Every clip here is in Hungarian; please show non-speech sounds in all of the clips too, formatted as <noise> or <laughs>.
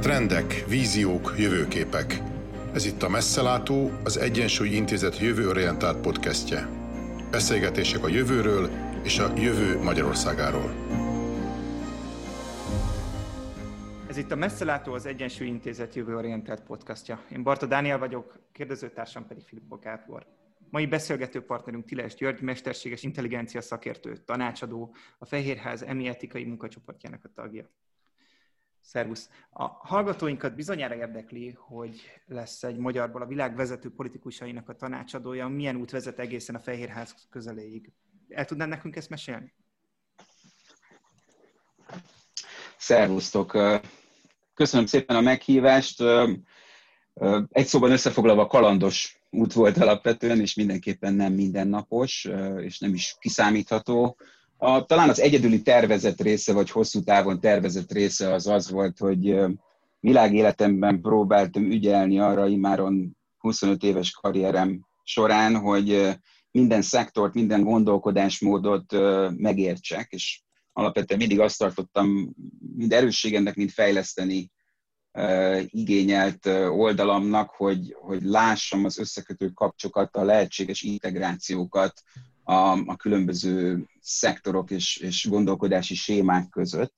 Trendek, víziók, jövőképek. Ez itt a Messzelátó, az Egyensúly Intézet jövőorientált podcastje. Beszélgetések a jövőről és a jövő Magyarországáról. Ez itt a Messzelátó, az Egyensúly Intézet jövőorientált podcastja. Én Barta Dániel vagyok, kérdezőtársam pedig Filippo Gábor. Mai beszélgető partnerünk Tiles György, mesterséges intelligencia szakértő, tanácsadó, a Fehérház emi etikai munkacsoportjának a tagja. Szervusz! A hallgatóinkat bizonyára érdekli, hogy lesz egy magyarból a világ vezető politikusainak a tanácsadója. Milyen út vezet egészen a Fehérház közeléig? El tudnál nekünk ezt mesélni? Szervusztok! Köszönöm szépen a meghívást. Egy szóban összefoglalva kalandos út volt alapvetően, és mindenképpen nem mindennapos, és nem is kiszámítható. A, talán az egyedüli tervezett része, vagy hosszú távon tervezett része az az volt, hogy világéletemben próbáltam ügyelni arra imáron 25 éves karrierem során, hogy minden szektort, minden gondolkodásmódot megértsek, és alapvetően mindig azt tartottam mind erősségemnek, mind fejleszteni igényelt oldalamnak, hogy, hogy lássam az összekötő kapcsokat, a lehetséges integrációkat a, a különböző szektorok és, és gondolkodási sémák között.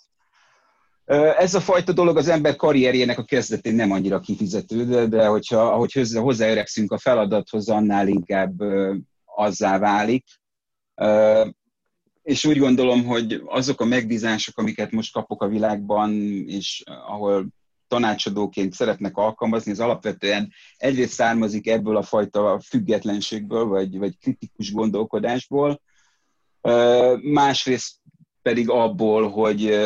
Ez a fajta dolog az ember karrierjének a kezdetén nem annyira kifizető, de, de hogyha, ahogy hozzáöregszünk a feladathoz, annál inkább azzá válik. És úgy gondolom, hogy azok a megbízások, amiket most kapok a világban, és ahol tanácsadóként szeretnek alkalmazni, az alapvetően egyrészt származik ebből a fajta függetlenségből, vagy, vagy kritikus gondolkodásból, másrészt pedig abból, hogy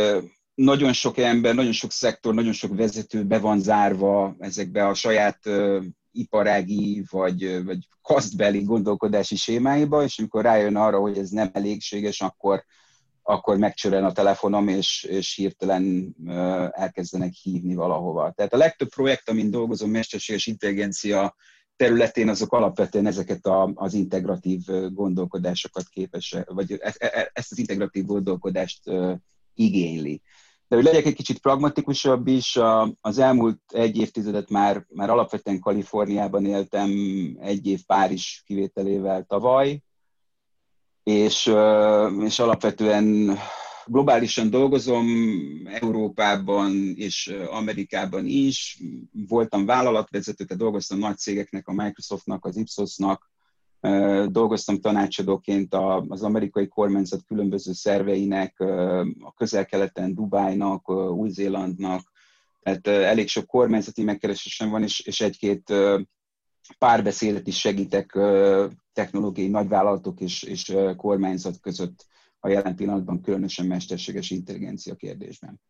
nagyon sok ember, nagyon sok szektor, nagyon sok vezető be van zárva ezekbe a saját iparági vagy, vagy kasztbeli gondolkodási sémáiba, és amikor rájön arra, hogy ez nem elégséges, akkor, akkor megcsörön a telefonom, és, és hirtelen elkezdenek hívni valahova. Tehát a legtöbb projekt, amin dolgozom, mesterséges intelligencia területén, azok alapvetően ezeket a, az integratív gondolkodásokat képes, vagy e, e, e, ezt az integratív gondolkodást igényli. De hogy legyek egy kicsit pragmatikusabb is, az elmúlt egy évtizedet már, már alapvetően Kaliforniában éltem, egy év Párizs kivételével tavaly, és, és alapvetően globálisan dolgozom, Európában és Amerikában is. Voltam vállalatvezető, tehát dolgoztam nagy cégeknek, a Microsoftnak, az Ipsosnak, dolgoztam tanácsadóként az amerikai kormányzat különböző szerveinek, a közel-keleten, Dubájnak, Új-Zélandnak, tehát elég sok kormányzati megkeresésem van, és, egy-két párbeszédet is segítek technológiai nagyvállalatok és, és kormányzat között a jelen pillanatban különösen mesterséges intelligencia kérdésben.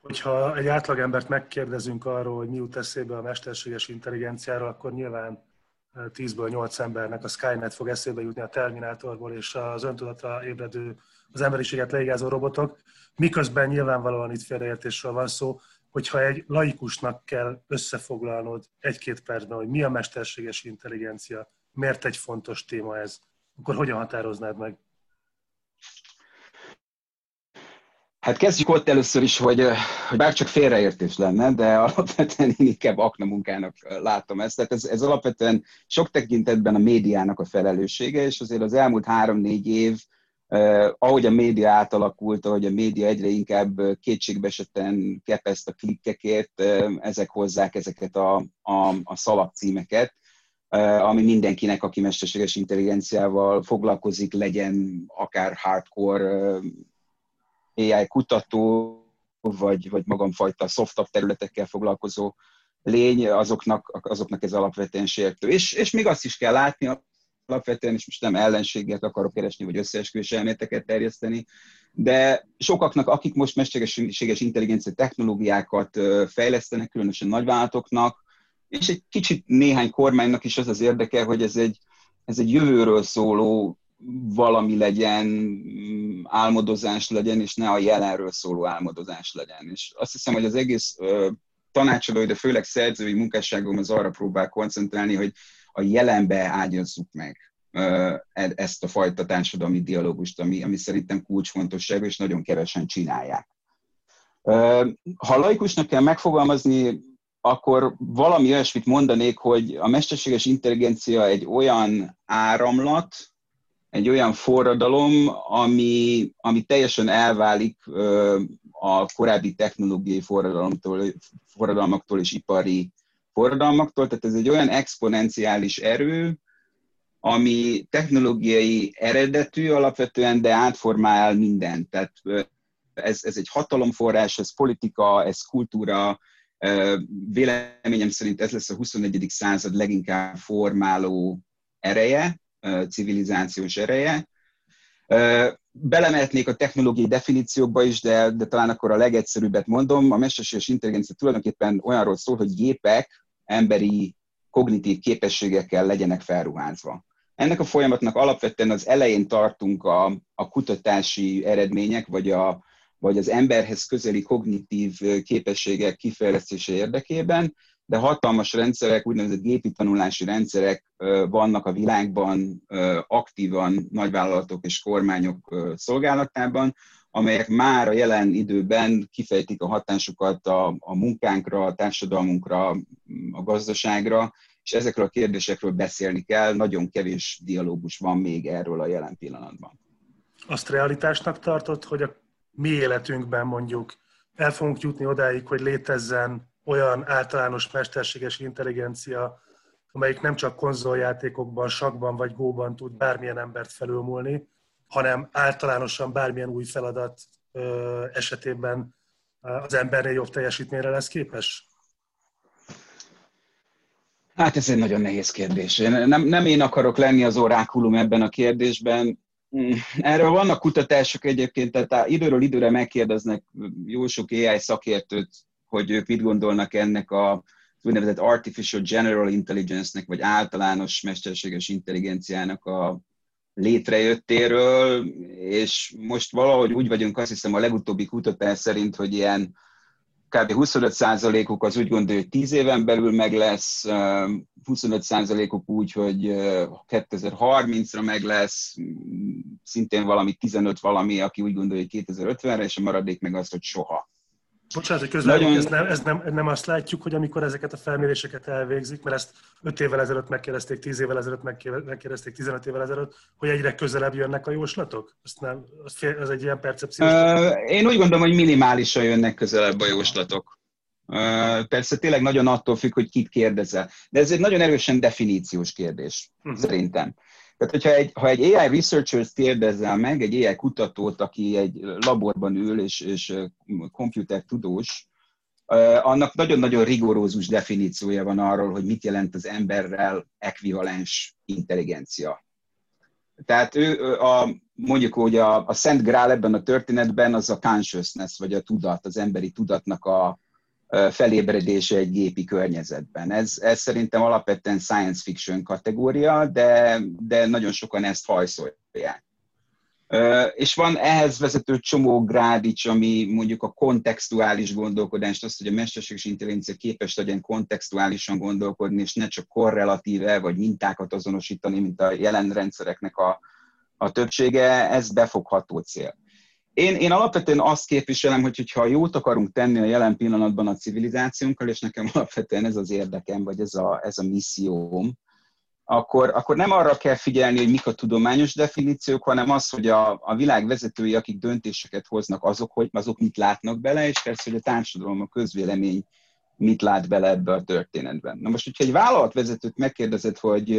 Hogyha egy átlagembert megkérdezünk arról, hogy mi jut eszébe a mesterséges intelligenciáról, akkor nyilván 10-ből 8 embernek a Skynet fog eszébe jutni a Terminátorból és az öntudatra ébredő, az emberiséget leigázó robotok, miközben nyilvánvalóan itt félreértésről van szó, hogyha egy laikusnak kell összefoglalnod egy-két percben, hogy mi a mesterséges intelligencia, miért egy fontos téma ez, akkor hogyan határoznád meg? Hát kezdjük ott először is, hogy, hogy bár csak félreértés lenne, de alapvetően én inkább aknamunkának látom ezt. Tehát ez, ez alapvetően sok tekintetben a médiának a felelőssége, és azért az elmúlt három-négy év, eh, ahogy a média átalakult, ahogy a média egyre inkább kétségbeesetten kepezt a klikkekért, eh, ezek hozzák ezeket a, a, a szalagcímeket, ami mindenkinek, aki mesterséges intelligenciával foglalkozik, legyen akár hardcore AI kutató, vagy, vagy magamfajta softabb területekkel foglalkozó lény, azoknak, azoknak ez alapvetően sértő. És, és még azt is kell látni, alapvetően, és most nem ellenséget akarok keresni, vagy összeesküvés elméleteket terjeszteni, de sokaknak, akik most mesterséges intelligencia technológiákat fejlesztenek, különösen nagyvállalatoknak, és egy kicsit néhány kormánynak is az az érdeke, hogy ez egy, ez egy jövőről szóló valami legyen, mm, álmodozás legyen, és ne a jelenről szóló álmodozás legyen. És azt hiszem, hogy az egész tanácsadói, de főleg szerzői munkásságom az arra próbál koncentrálni, hogy a jelenbe ágyazzuk meg e, ezt a fajta társadalmi dialógust, ami, ami szerintem kulcsfontosságú, és nagyon kevesen csinálják. Ha laikusnak kell megfogalmazni, akkor valami olyasmit mondanék, hogy a mesterséges intelligencia egy olyan áramlat, egy olyan forradalom, ami, ami teljesen elválik a korábbi technológiai forradalomtól, forradalmaktól és ipari forradalmaktól. Tehát ez egy olyan exponenciális erő, ami technológiai eredetű alapvetően, de átformál mindent. Tehát ez, ez egy hatalomforrás, ez politika, ez kultúra, véleményem szerint ez lesz a 21. század leginkább formáló ereje, civilizációs ereje. Belemehetnék a technológiai definíciókba is, de, de talán akkor a legegyszerűbbet mondom. A mesterséges intelligencia tulajdonképpen olyanról szól, hogy gépek emberi kognitív képességekkel legyenek felruházva. Ennek a folyamatnak alapvetően az elején tartunk a, a kutatási eredmények, vagy, a, vagy az emberhez közeli kognitív képességek kifejlesztése érdekében, de hatalmas rendszerek, úgynevezett gépi tanulási rendszerek vannak a világban aktívan nagyvállalatok és kormányok szolgálatában, amelyek már a jelen időben kifejtik a hatásukat a, a munkánkra, a társadalmunkra, a gazdaságra, és ezekről a kérdésekről beszélni kell, nagyon kevés dialógus van még erről a jelen pillanatban. Azt realitásnak tartott, hogy a mi életünkben mondjuk el fogunk jutni odáig, hogy létezzen olyan általános mesterséges intelligencia, amelyik nem csak konzoljátékokban, sakban vagy góban tud bármilyen embert felülmúlni, hanem általánosan bármilyen új feladat esetében az embernél jobb teljesítményre lesz képes? Hát ez egy nagyon nehéz kérdés. Nem, nem én akarok lenni az orákulum ebben a kérdésben. Mm, erről vannak kutatások egyébként, tehát időről időre megkérdeznek jó sok AI szakértőt, hogy ők mit gondolnak ennek a úgynevezett Artificial General Intelligence-nek, vagy általános mesterséges intelligenciának a létrejöttéről, és most valahogy úgy vagyunk, azt hiszem a legutóbbi kutatás szerint, hogy ilyen kb. 25%-uk az úgy gondolja, hogy 10 éven belül meg lesz, 25%-uk úgy, hogy 2030-ra meg lesz, szintén valami 15 valami, aki úgy gondolja, hogy 2050-re, és a maradék meg az, hogy soha. Bocsánat, hogy közben, Nagyon... ez, nem, ez nem, nem azt látjuk, hogy amikor ezeket a felméréseket elvégzik, mert ezt 5 évvel ezelőtt megkérdezték, 10 évvel ezelőtt megkérdezték, 15 évvel ezelőtt, hogy egyre közelebb jönnek a jóslatok? Ezt nem, ez egy ilyen percepció. Uh, én úgy gondolom, hogy minimálisan jönnek közelebb a jóslatok. Uh, persze tényleg nagyon attól függ, hogy kit kérdezel. De ez egy nagyon erősen definíciós kérdés, uh-huh. szerintem. Tehát, hogyha egy, ha egy AI researcher kérdezzel meg, egy AI kutatót, aki egy laborban ül, és, és komputer tudós, annak nagyon-nagyon rigorózus definíciója van arról, hogy mit jelent az emberrel ekvivalens intelligencia. Tehát ő a, mondjuk, hogy a, a Szent Grál ebben a történetben az a consciousness, vagy a tudat, az emberi tudatnak a, felébredése egy gépi környezetben. Ez, ez szerintem alapvetően science fiction kategória, de, de nagyon sokan ezt hajszolják. És van ehhez vezető csomó grádics, ami mondjuk a kontextuális gondolkodást, azt, hogy a mesterséges intelligencia képes legyen kontextuálisan gondolkodni, és ne csak korrelatíve vagy mintákat azonosítani, mint a jelen rendszereknek a, a többsége, ez befogható cél. Én, én alapvetően azt képviselem, hogy hogyha jót akarunk tenni a jelen pillanatban a civilizációnkkal, és nekem <laughs> alapvetően ez az érdekem, vagy ez a, ez a misszióm, akkor, akkor nem arra kell figyelni, hogy mik a tudományos definíciók, hanem az, hogy a, a világ vezetői, akik döntéseket hoznak, azok, hogy azok mit látnak bele, és persze, hogy a társadalom, a közvélemény mit lát bele ebbe a történetben. Na most, hogyha egy vállalatvezetőt megkérdezed, hogy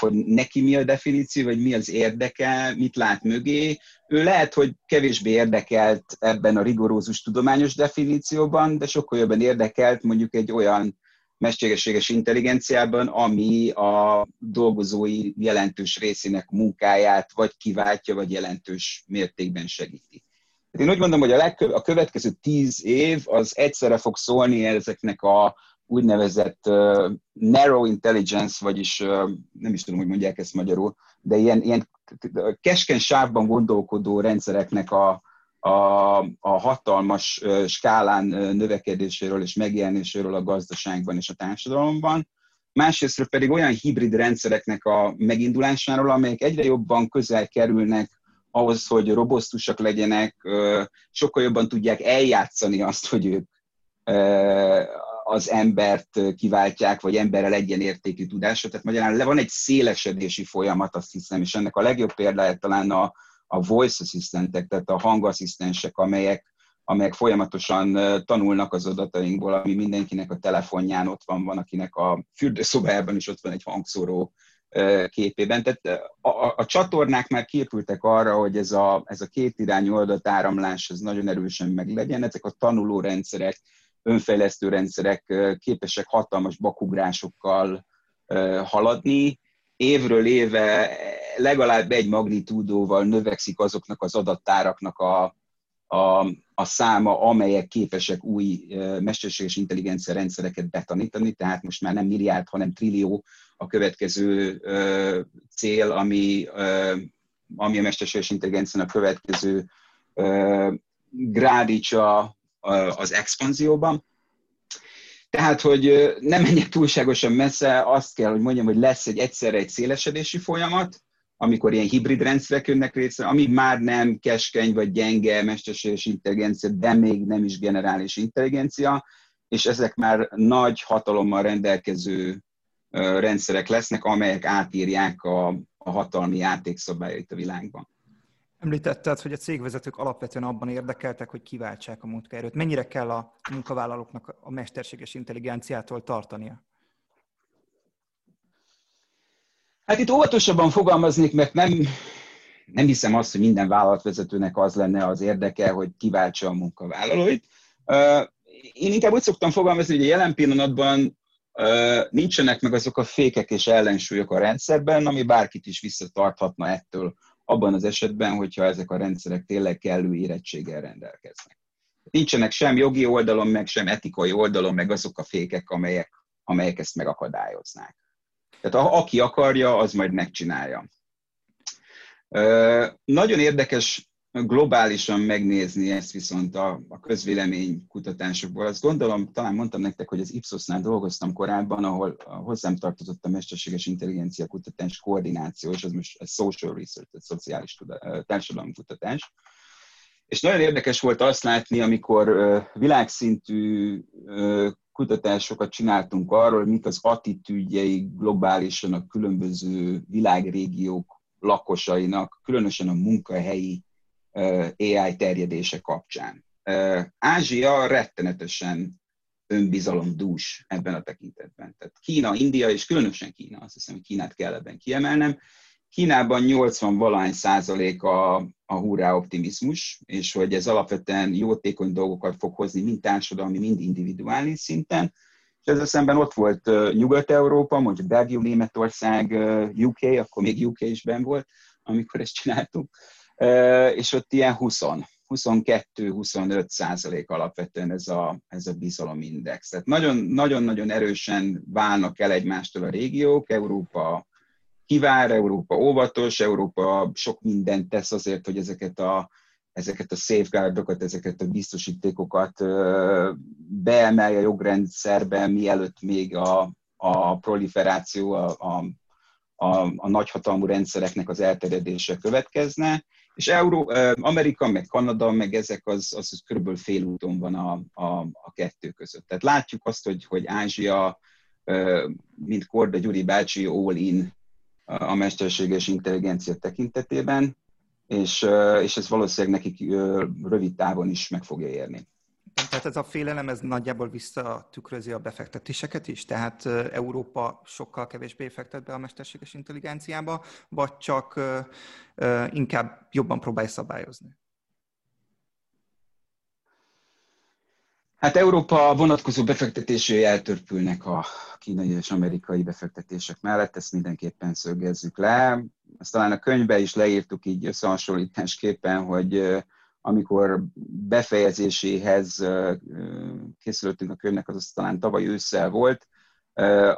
hogy neki mi a definíció, vagy mi az érdeke, mit lát mögé. Ő lehet, hogy kevésbé érdekelt ebben a rigorózus tudományos definícióban, de sokkal jobban érdekelt mondjuk egy olyan mesterséges intelligenciában, ami a dolgozói jelentős részének munkáját vagy kiváltja, vagy jelentős mértékben segíti. Hát én úgy gondolom, hogy a, legkö- a következő tíz év az egyszerre fog szólni ezeknek a úgynevezett uh, narrow intelligence, vagyis uh, nem is tudom, hogy mondják ezt magyarul, de ilyen, ilyen keskeny sávban gondolkodó rendszereknek a, a, a hatalmas uh, skálán növekedéséről és megjelenéséről a gazdaságban és a társadalomban. Másrészt pedig olyan hibrid rendszereknek a megindulásáról, amelyek egyre jobban közel kerülnek ahhoz, hogy robosztusak legyenek, sokkal jobban tudják eljátszani azt, hogy ők az embert kiváltják, vagy emberrel egyenértékű tudásra. Tehát magyarán le van egy szélesedési folyamat, azt hiszem, és ennek a legjobb példája talán a, a voice assistentek, tehát a hangasszisztensek, amelyek, amelyek folyamatosan tanulnak az adatainkból, ami mindenkinek a telefonján ott van, van, akinek a fürdőszobájában is ott van egy hangszóró képében. Tehát a, a, a csatornák már képültek arra, hogy ez a, ez a kétirányú adatáramlás ez nagyon erősen meglegyen. Ezek a tanuló rendszerek, önfejlesztő rendszerek képesek hatalmas bakugrásokkal haladni. Évről éve legalább egy magnitúdóval növekszik azoknak az adattáraknak a, a, a száma, amelyek képesek új mesterséges intelligencia rendszereket betanítani, tehát most már nem milliárd, hanem trillió a következő ö, cél, ami, ö, ami a mesterséges intelligencia a következő ö, grádicsa az expanzióban. Tehát, hogy nem menjek túlságosan messze, azt kell, hogy mondjam, hogy lesz egy egyszerre egy szélesedési folyamat, amikor ilyen hibrid rendszerek jönnek létre, ami már nem keskeny vagy gyenge mesterséges intelligencia, de még nem is generális intelligencia, és ezek már nagy hatalommal rendelkező rendszerek lesznek, amelyek átírják a, a hatalmi játékszabályait a világban. Említetted, hogy a cégvezetők alapvetően abban érdekeltek, hogy kiváltsák a munkaerőt. Mennyire kell a munkavállalóknak a mesterséges intelligenciától tartania? Hát itt óvatosabban fogalmaznék, mert nem, nem hiszem azt, hogy minden vállalatvezetőnek az lenne az érdeke, hogy kiváltsa a munkavállalóit. Én inkább úgy szoktam fogalmazni, hogy a jelen pillanatban nincsenek meg azok a fékek és ellensúlyok a rendszerben, ami bárkit is visszatarthatna ettől abban az esetben, hogyha ezek a rendszerek tényleg kellő érettséggel rendelkeznek. Nincsenek sem jogi oldalon, meg sem etikai oldalon, meg azok a fékek, amelyek, amelyek ezt megakadályoznák. Tehát a, aki akarja, az majd megcsinálja. Nagyon érdekes globálisan megnézni ezt viszont a, a közvélemény kutatásokból. Azt gondolom, talán mondtam nektek, hogy az Ipsosnál dolgoztam korábban, ahol hozzám tartozott a mesterséges intelligencia kutatás koordináció, és az most a social research, a szociális társadalomkutatás. És nagyon érdekes volt azt látni, amikor világszintű kutatásokat csináltunk arról, mik az attitűdjei globálisan a különböző világrégiók lakosainak, különösen a munkahelyi AI terjedése kapcsán. Ázsia rettenetesen önbizalomdús ebben a tekintetben. Tehát Kína, India, és különösen Kína, azt hiszem, hogy Kínát kell ebben kiemelnem. Kínában 80 valány százalék a, a hurrá optimizmus, és hogy ez alapvetően jótékony dolgokat fog hozni mind társadalmi, mind individuális szinten. És ezzel szemben ott volt Nyugat-Európa, mondjuk Belgium, Németország, UK, akkor még UK is ben volt, amikor ezt csináltuk, és ott ilyen 20, 22-25 százalék alapvetően ez a, ez a bizalomindex. Tehát nagyon-nagyon erősen válnak el egymástól a régiók, Európa kivár, Európa óvatos, Európa sok mindent tesz azért, hogy ezeket a, ezeket a safeguardokat, ezeket a biztosítékokat beemelje a jogrendszerbe, mielőtt még a, a proliferáció, a, a, a, a nagyhatalmú rendszereknek az elterjedése következne, és Euró, Amerika, meg Kanada, meg ezek az, az, az körülbelül félúton van a, a, a kettő között. Tehát látjuk azt, hogy, hogy Ázsia, mint Korda Gyuri bácsi, all in a mesterséges intelligencia tekintetében, és, és ez valószínűleg nekik rövid távon is meg fogja érni. Tehát ez a félelem, ez nagyjából visszatükrözi a befektetéseket is? Tehát Európa sokkal kevésbé fektet be a mesterséges intelligenciába, vagy csak inkább jobban próbálja szabályozni? Hát Európa vonatkozó befektetései eltörpülnek a kínai és amerikai befektetések mellett, ezt mindenképpen szögezzük le. Ezt talán a könyvbe is leírtuk így összehasonlításképpen, hogy amikor befejezéséhez készülöttünk a könyvnek, az talán tavaly ősszel volt,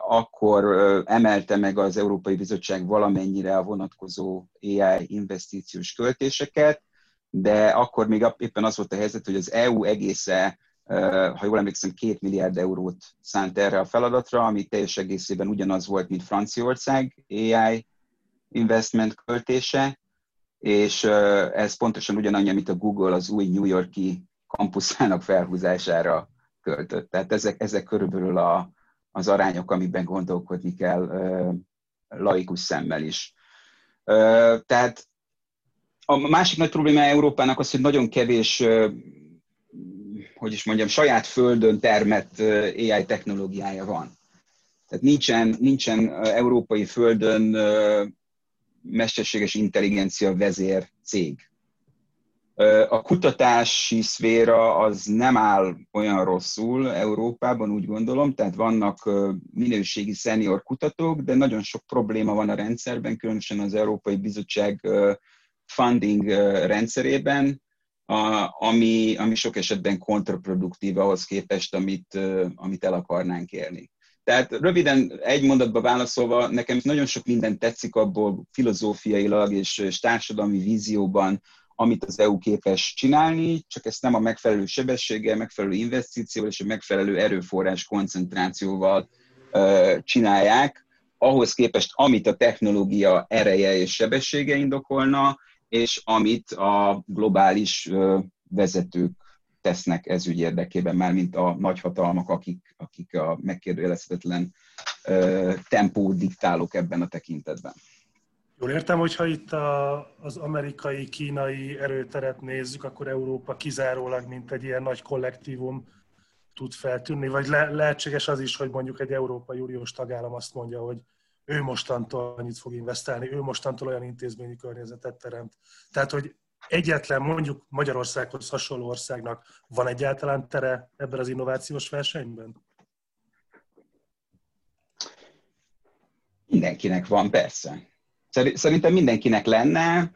akkor emelte meg az Európai Bizottság valamennyire a vonatkozó AI investíciós költéseket, de akkor még éppen az volt a helyzet, hogy az EU egésze, ha jól emlékszem, két milliárd eurót szánt erre a feladatra, ami teljes egészében ugyanaz volt, mint Franciaország AI investment költése, és ez pontosan ugyanannyi, amit a Google az új New Yorki kampuszának felhúzására költött. Tehát ezek, ezek körülbelül a, az arányok, amiben gondolkodni kell laikus szemmel is. Tehát a másik nagy probléma Európának az, hogy nagyon kevés, hogy is mondjam, saját földön termett AI technológiája van. Tehát nincsen, nincsen európai földön mesterséges intelligencia vezér cég. A kutatási szféra az nem áll olyan rosszul Európában, úgy gondolom, tehát vannak minőségi szenior kutatók, de nagyon sok probléma van a rendszerben, különösen az Európai Bizottság funding rendszerében, ami, ami sok esetben kontraproduktív ahhoz képest, amit, amit el akarnánk érni. Tehát röviden egy mondatba válaszolva, nekem nagyon sok minden tetszik abból filozófiailag és, és társadalmi vízióban, amit az EU képes csinálni, csak ezt nem a megfelelő sebességgel, megfelelő investícióval és a megfelelő erőforrás koncentrációval uh, csinálják, ahhoz képest, amit a technológia ereje és sebessége indokolna, és amit a globális uh, vezetők tesznek ez ügy érdekében, már mint a nagyhatalmak, akik, akik a megkérdőjelezhetetlen tempó diktálók ebben a tekintetben. Jól értem, hogyha itt a, az amerikai-kínai erőteret nézzük, akkor Európa kizárólag, mint egy ilyen nagy kollektívum tud feltűnni, vagy le, lehetséges az is, hogy mondjuk egy Európai Uniós tagállam azt mondja, hogy ő mostantól annyit fog investálni, ő mostantól olyan intézményi környezetet teremt. Tehát, hogy egyetlen mondjuk Magyarországhoz hasonló országnak van egyáltalán tere ebben az innovációs versenyben? Mindenkinek van, persze. Szerintem mindenkinek lenne.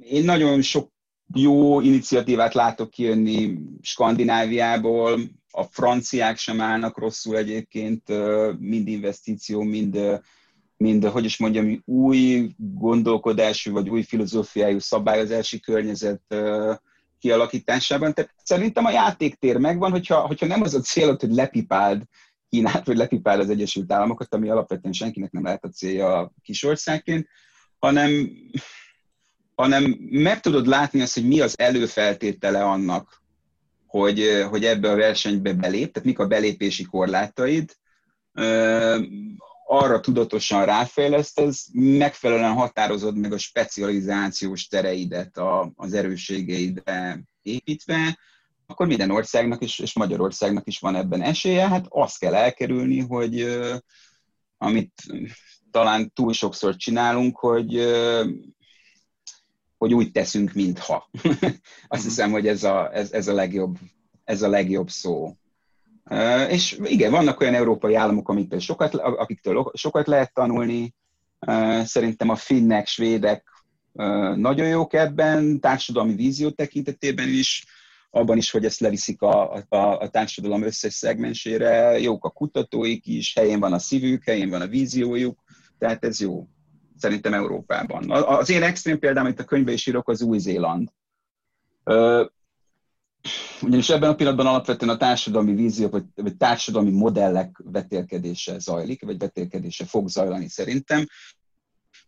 Én nagyon sok jó iniciatívát látok kijönni Skandináviából, a franciák sem állnak rosszul egyébként, mind investíció, mind, mind hogy is mondjam, új gondolkodású vagy új filozófiájú szabályozási környezet kialakításában. Tehát szerintem a játéktér megvan, hogyha, hogyha nem az a célod, hogy lepipáld Kínát, vagy lepipál az Egyesült Államokat, ami alapvetően senkinek nem lehet a célja kisországként, hanem, hanem meg tudod látni azt, hogy mi az előfeltétele annak, hogy, hogy ebbe a versenybe belép, tehát mik a belépési korlátaid, arra tudatosan ráfejlesztesz, megfelelően határozod meg a specializációs tereidet az erősségeidre építve, akkor minden országnak is, és Magyarországnak is van ebben esélye. Hát azt kell elkerülni, hogy amit talán túl sokszor csinálunk, hogy hogy úgy teszünk, mintha. <laughs> Azt hiszem, hogy ez a, ez, ez, a legjobb, ez a legjobb szó. És igen, vannak olyan európai államok, amiktől sokat, akiktől sokat lehet tanulni. Szerintem a finnek, svédek nagyon jók ebben, társadalmi vízió tekintetében is abban is, hogy ezt leviszik a, a, a társadalom összes szegmensére, jók a kutatóik is, helyén van a szívük, helyén van a víziójuk, tehát ez jó. Szerintem Európában. Az én extrém példám, amit a könyvben is írok, az Új-Zéland. Ugyanis ebben a pillanatban alapvetően a társadalmi vízió, vagy, vagy társadalmi modellek vetélkedése zajlik, vagy vetélkedése fog zajlani szerintem.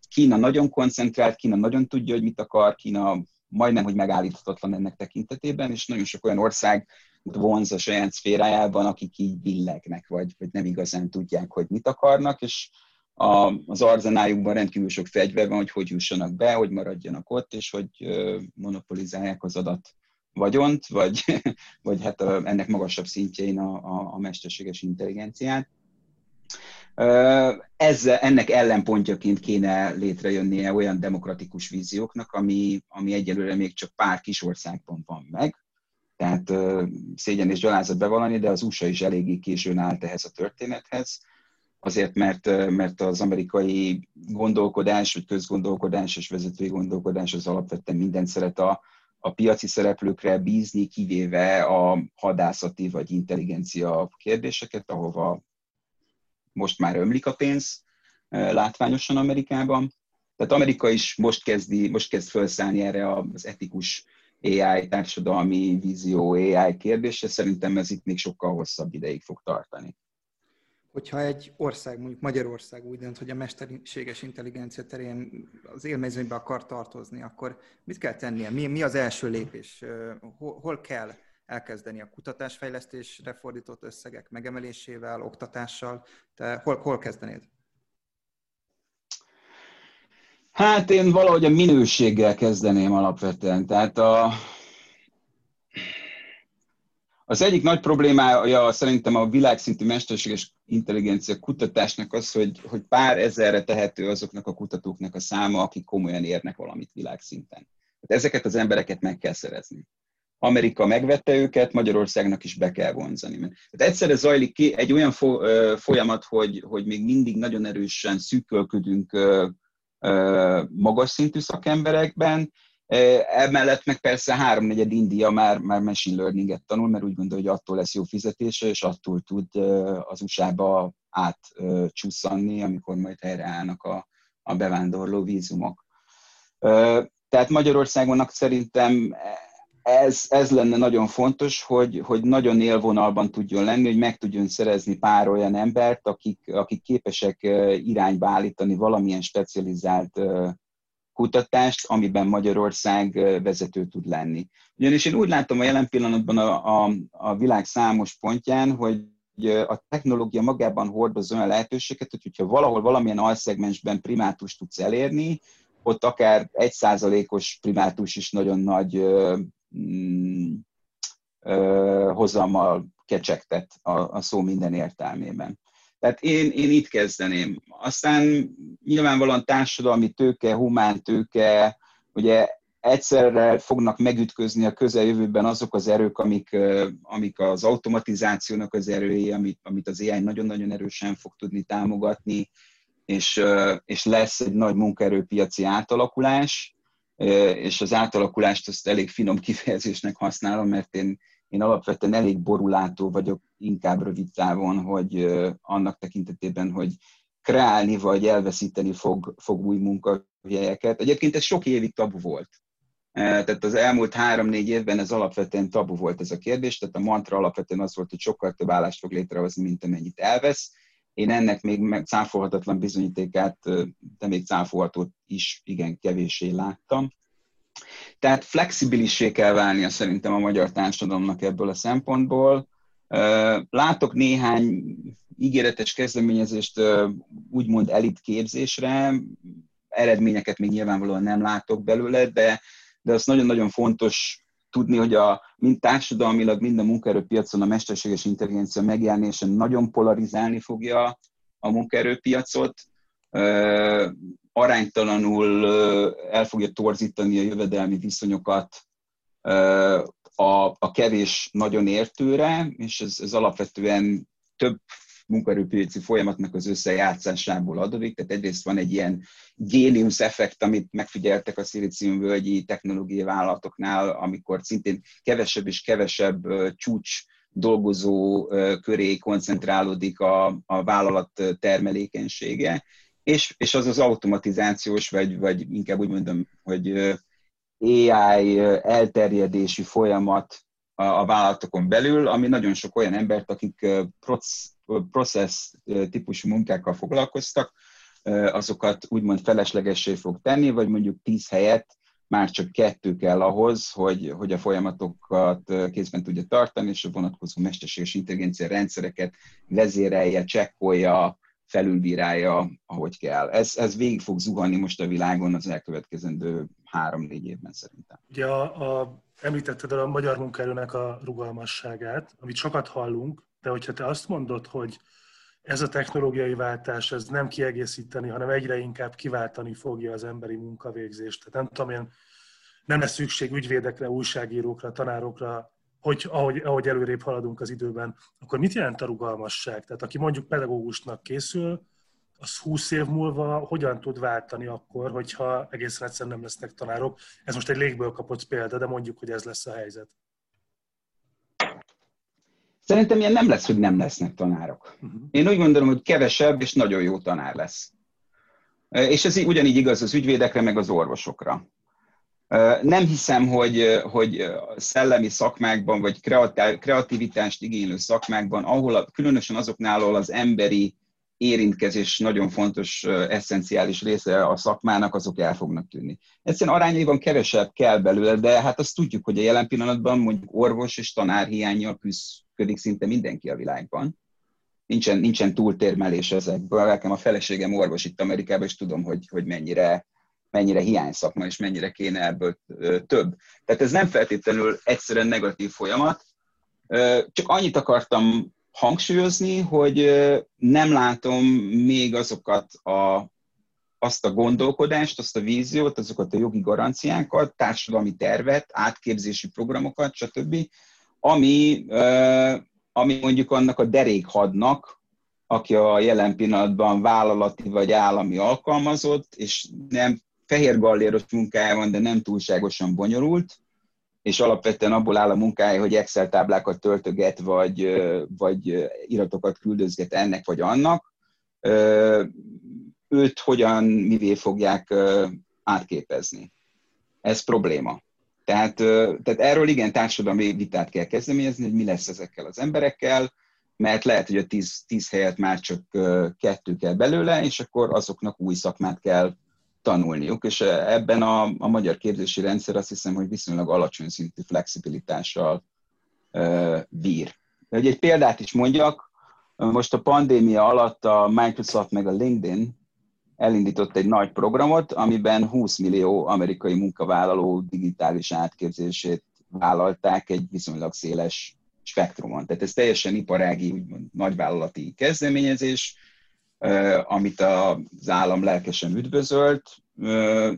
Kína nagyon koncentrált, Kína nagyon tudja, hogy mit akar, Kína majdnem, hogy megállíthatatlan ennek tekintetében, és nagyon sok olyan ország vonz a saját szférájában, akik így billegnek, vagy, vagy nem igazán tudják, hogy mit akarnak, és a, az arzenájukban rendkívül sok fegyver van, hogy hogy jussanak be, hogy maradjanak ott, és hogy monopolizálják az adat vagyont, vagy, <laughs> vagy hát ennek magasabb szintjein a, a, a mesterséges intelligenciát. Ezzel, ennek ellenpontjaként kéne létrejönnie olyan demokratikus vízióknak, ami, ami egyelőre még csak pár kis országban van meg. Tehát szégyen és gyalázat bevallani, de az USA is eléggé későn állt ehhez a történethez. Azért, mert, mert az amerikai gondolkodás, vagy közgondolkodás és vezetői gondolkodás az alapvetően mindent szeret a, a piaci szereplőkre bízni, kivéve a hadászati vagy intelligencia kérdéseket, ahova most már ömlik a pénz látványosan Amerikában. Tehát Amerika is most, kezdi, most kezd felszállni erre az etikus AI, társadalmi vízió AI kérdésre. Szerintem ez itt még sokkal hosszabb ideig fog tartani. Hogyha egy ország, mondjuk Magyarország úgy dönt, hogy a mesterséges intelligencia terén az élmezőnybe akar tartozni, akkor mit kell tennie? Mi, mi az első lépés? Hol, hol kell elkezdeni a kutatásfejlesztésre fordított összegek megemelésével, oktatással? Te hol, hol kezdenéd? Hát én valahogy a minőséggel kezdeném alapvetően. Tehát a, az egyik nagy problémája szerintem a világszintű mesterséges intelligencia kutatásnak az, hogy, hogy pár ezerre tehető azoknak a kutatóknak a száma, akik komolyan érnek valamit világszinten. Tehát ezeket az embereket meg kell szerezni. Amerika megvette őket, Magyarországnak is be kell vonzani. Tehát egyszerre zajlik ki egy olyan folyamat, hogy, hogy még mindig nagyon erősen szűkölködünk magas szintű szakemberekben, Emellett meg persze háromnegyed India már, már machine learninget tanul, mert úgy gondolja, hogy attól lesz jó fizetése, és attól tud az USA-ba átcsusszanni, amikor majd helyreállnak a, a bevándorló vízumok. Tehát Magyarországonnak szerintem ez, ez lenne nagyon fontos, hogy, hogy nagyon élvonalban tudjon lenni, hogy meg tudjon szerezni pár olyan embert, akik, akik képesek irányba állítani valamilyen specializált kutatást, amiben Magyarország vezető tud lenni. Ugyanis én úgy látom a jelen pillanatban a, a, a világ számos pontján, hogy a technológia magában hordoz olyan lehetőséget, hogy hogyha valahol valamilyen alszegmensben primátus tudsz elérni, ott akár egy százalékos primátus is nagyon nagy mm, hozammal kecsegtet a, a szó minden értelmében. Tehát én, én itt kezdeném. Aztán nyilvánvalóan társadalmi tőke, humán tőke, ugye egyszerre fognak megütközni a közeljövőben azok az erők, amik, amik az automatizációnak az erői, amit, amit az AI nagyon-nagyon erősen fog tudni támogatni, és, és lesz egy nagy munkaerőpiaci átalakulás, és az átalakulást azt elég finom kifejezésnek használom, mert én én alapvetően elég borulátó vagyok, inkább rövid távon, hogy annak tekintetében, hogy kreálni vagy elveszíteni fog, fog új munkahelyeket. Egyébként ez sok évig tabu volt. Tehát az elmúlt három-négy évben ez alapvetően tabu volt ez a kérdés, tehát a mantra alapvetően az volt, hogy sokkal több állást fog létrehozni, mint amennyit elvesz. Én ennek még cáfolhatatlan bizonyítékát, de még cáfolhatót is igen kevéssé láttam. Tehát flexibilissé kell válnia szerintem a magyar társadalomnak ebből a szempontból. Látok néhány ígéretes kezdeményezést úgymond elit képzésre, eredményeket még nyilvánvalóan nem látok belőle, de, de az nagyon-nagyon fontos tudni, hogy a, mind társadalmilag, mind a munkaerőpiacon a mesterséges intelligencia megjelenése nagyon polarizálni fogja a munkaerőpiacot. Aránytalanul el fogja torzítani a jövedelmi viszonyokat a, a kevés nagyon értőre, és ez, ez alapvetően több munkaerőpiaci folyamatnak az összejátszásából adódik. Tehát egyrészt van egy ilyen géniusz effekt, amit megfigyeltek a völgyi technológiai vállalatoknál, amikor szintén kevesebb és kevesebb csúcs dolgozó köré koncentrálódik a, a vállalat termelékenysége, és, és az az automatizációs, vagy, vagy inkább úgy mondom, hogy AI elterjedési folyamat a, vállalatokon belül, ami nagyon sok olyan embert, akik process típusú munkákkal foglalkoztak, azokat úgymond feleslegessé fog tenni, vagy mondjuk tíz helyet már csak kettő kell ahhoz, hogy, hogy a folyamatokat kézben tudja tartani, és a vonatkozó mesterséges intelligencia rendszereket vezérelje, csekkolja, felülbírálja, ahogy kell. Ez, ez végig fog zuhanni most a világon az elkövetkezendő három-négy évben szerintem. Ugye a, a, említetted a magyar munkaerőnek a rugalmasságát, amit sokat hallunk, de hogyha te azt mondod, hogy ez a technológiai váltás ez nem kiegészíteni, hanem egyre inkább kiváltani fogja az emberi munkavégzést. Tehát nem tudom, én, nem lesz szükség ügyvédekre, újságírókra, tanárokra, hogy ahogy, ahogy előrébb haladunk az időben, akkor mit jelent a rugalmasság? Tehát aki mondjuk pedagógusnak készül, az 20 év múlva hogyan tud váltani akkor, hogyha egészen egyszerűen nem lesznek tanárok? Ez most egy légből kapott példa, de mondjuk, hogy ez lesz a helyzet. Szerintem ilyen nem lesz, hogy nem lesznek tanárok. Uh-huh. Én úgy gondolom, hogy kevesebb és nagyon jó tanár lesz. És ez ugyanígy igaz az ügyvédekre, meg az orvosokra. Nem hiszem, hogy, hogy szellemi szakmákban, vagy kreativitást igénylő szakmákban, ahol különösen azoknál, ahol az emberi érintkezés nagyon fontos, eszenciális része a szakmának, azok el fognak tűnni. Egyszerűen arányaiban kevesebb kell belőle, de hát azt tudjuk, hogy a jelen pillanatban mondjuk orvos és tanár hiányjal küzdik szinte mindenki a világban. Nincsen, nincsen túltérmelés ezekből. Nekem a feleségem orvos itt Amerikában, és tudom, hogy, hogy mennyire, mennyire hiány szakma, és mennyire kéne ebből több. Tehát ez nem feltétlenül egyszerűen negatív folyamat. Csak annyit akartam hangsúlyozni, hogy nem látom még azokat a, azt a gondolkodást, azt a víziót, azokat a jogi garanciákat, társadalmi tervet, átképzési programokat, stb., ami, ami mondjuk annak a derékhadnak, aki a jelen pillanatban vállalati vagy állami alkalmazott, és nem fehér galléros munkája van, de nem túlságosan bonyolult, és alapvetően abból áll a munkája, hogy Excel táblákat töltöget, vagy, vagy iratokat küldözget ennek vagy annak, őt hogyan, mivé fogják átképezni. Ez probléma. Tehát, tehát erről igen, társadalmi vitát kell kezdeményezni, hogy mi lesz ezekkel az emberekkel, mert lehet, hogy a tíz, tíz helyet már csak kettő kell belőle, és akkor azoknak új szakmát kell tanulniuk, és ebben a, a magyar képzési rendszer azt hiszem, hogy viszonylag alacsony szintű flexibilitással uh, bír. Hogy egy példát is mondjak, most a pandémia alatt a Microsoft meg a LinkedIn elindított egy nagy programot, amiben 20 millió amerikai munkavállaló digitális átképzését vállalták egy viszonylag széles spektrumon. Tehát ez teljesen iparági, úgymond nagyvállalati kezdeményezés, amit az állam lelkesen üdvözölt.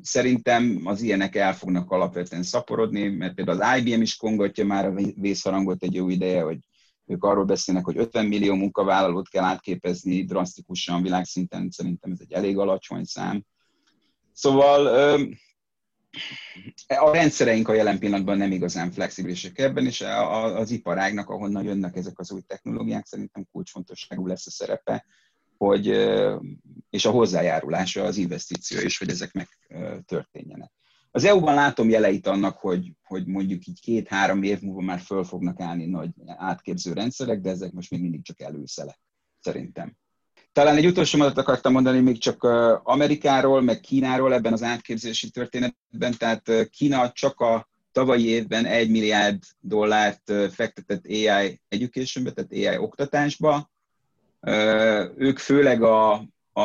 Szerintem az ilyenek el fognak alapvetően szaporodni, mert például az IBM is kongatja már a vészharangot egy jó ideje, hogy ők arról beszélnek, hogy 50 millió munkavállalót kell átképezni drasztikusan világszinten, szerintem ez egy elég alacsony szám. Szóval a rendszereink a jelen pillanatban nem igazán flexibilisek ebben, és az iparágnak, ahonnan jönnek ezek az új technológiák, szerintem kulcsfontosságú lesz a szerepe, hogy, és a hozzájárulása az investíció is, hogy ezek megtörténjenek. Az EU-ban látom jeleit annak, hogy, hogy mondjuk így két-három év múlva már föl fognak állni nagy átképző rendszerek, de ezek most még mindig csak előszelek, szerintem. Talán egy utolsó mondatot akartam mondani még csak Amerikáról, meg Kínáról ebben az átképzési történetben. Tehát Kína csak a tavalyi évben egy milliárd dollárt fektetett AI educationbe, tehát AI oktatásba, ők főleg a, a,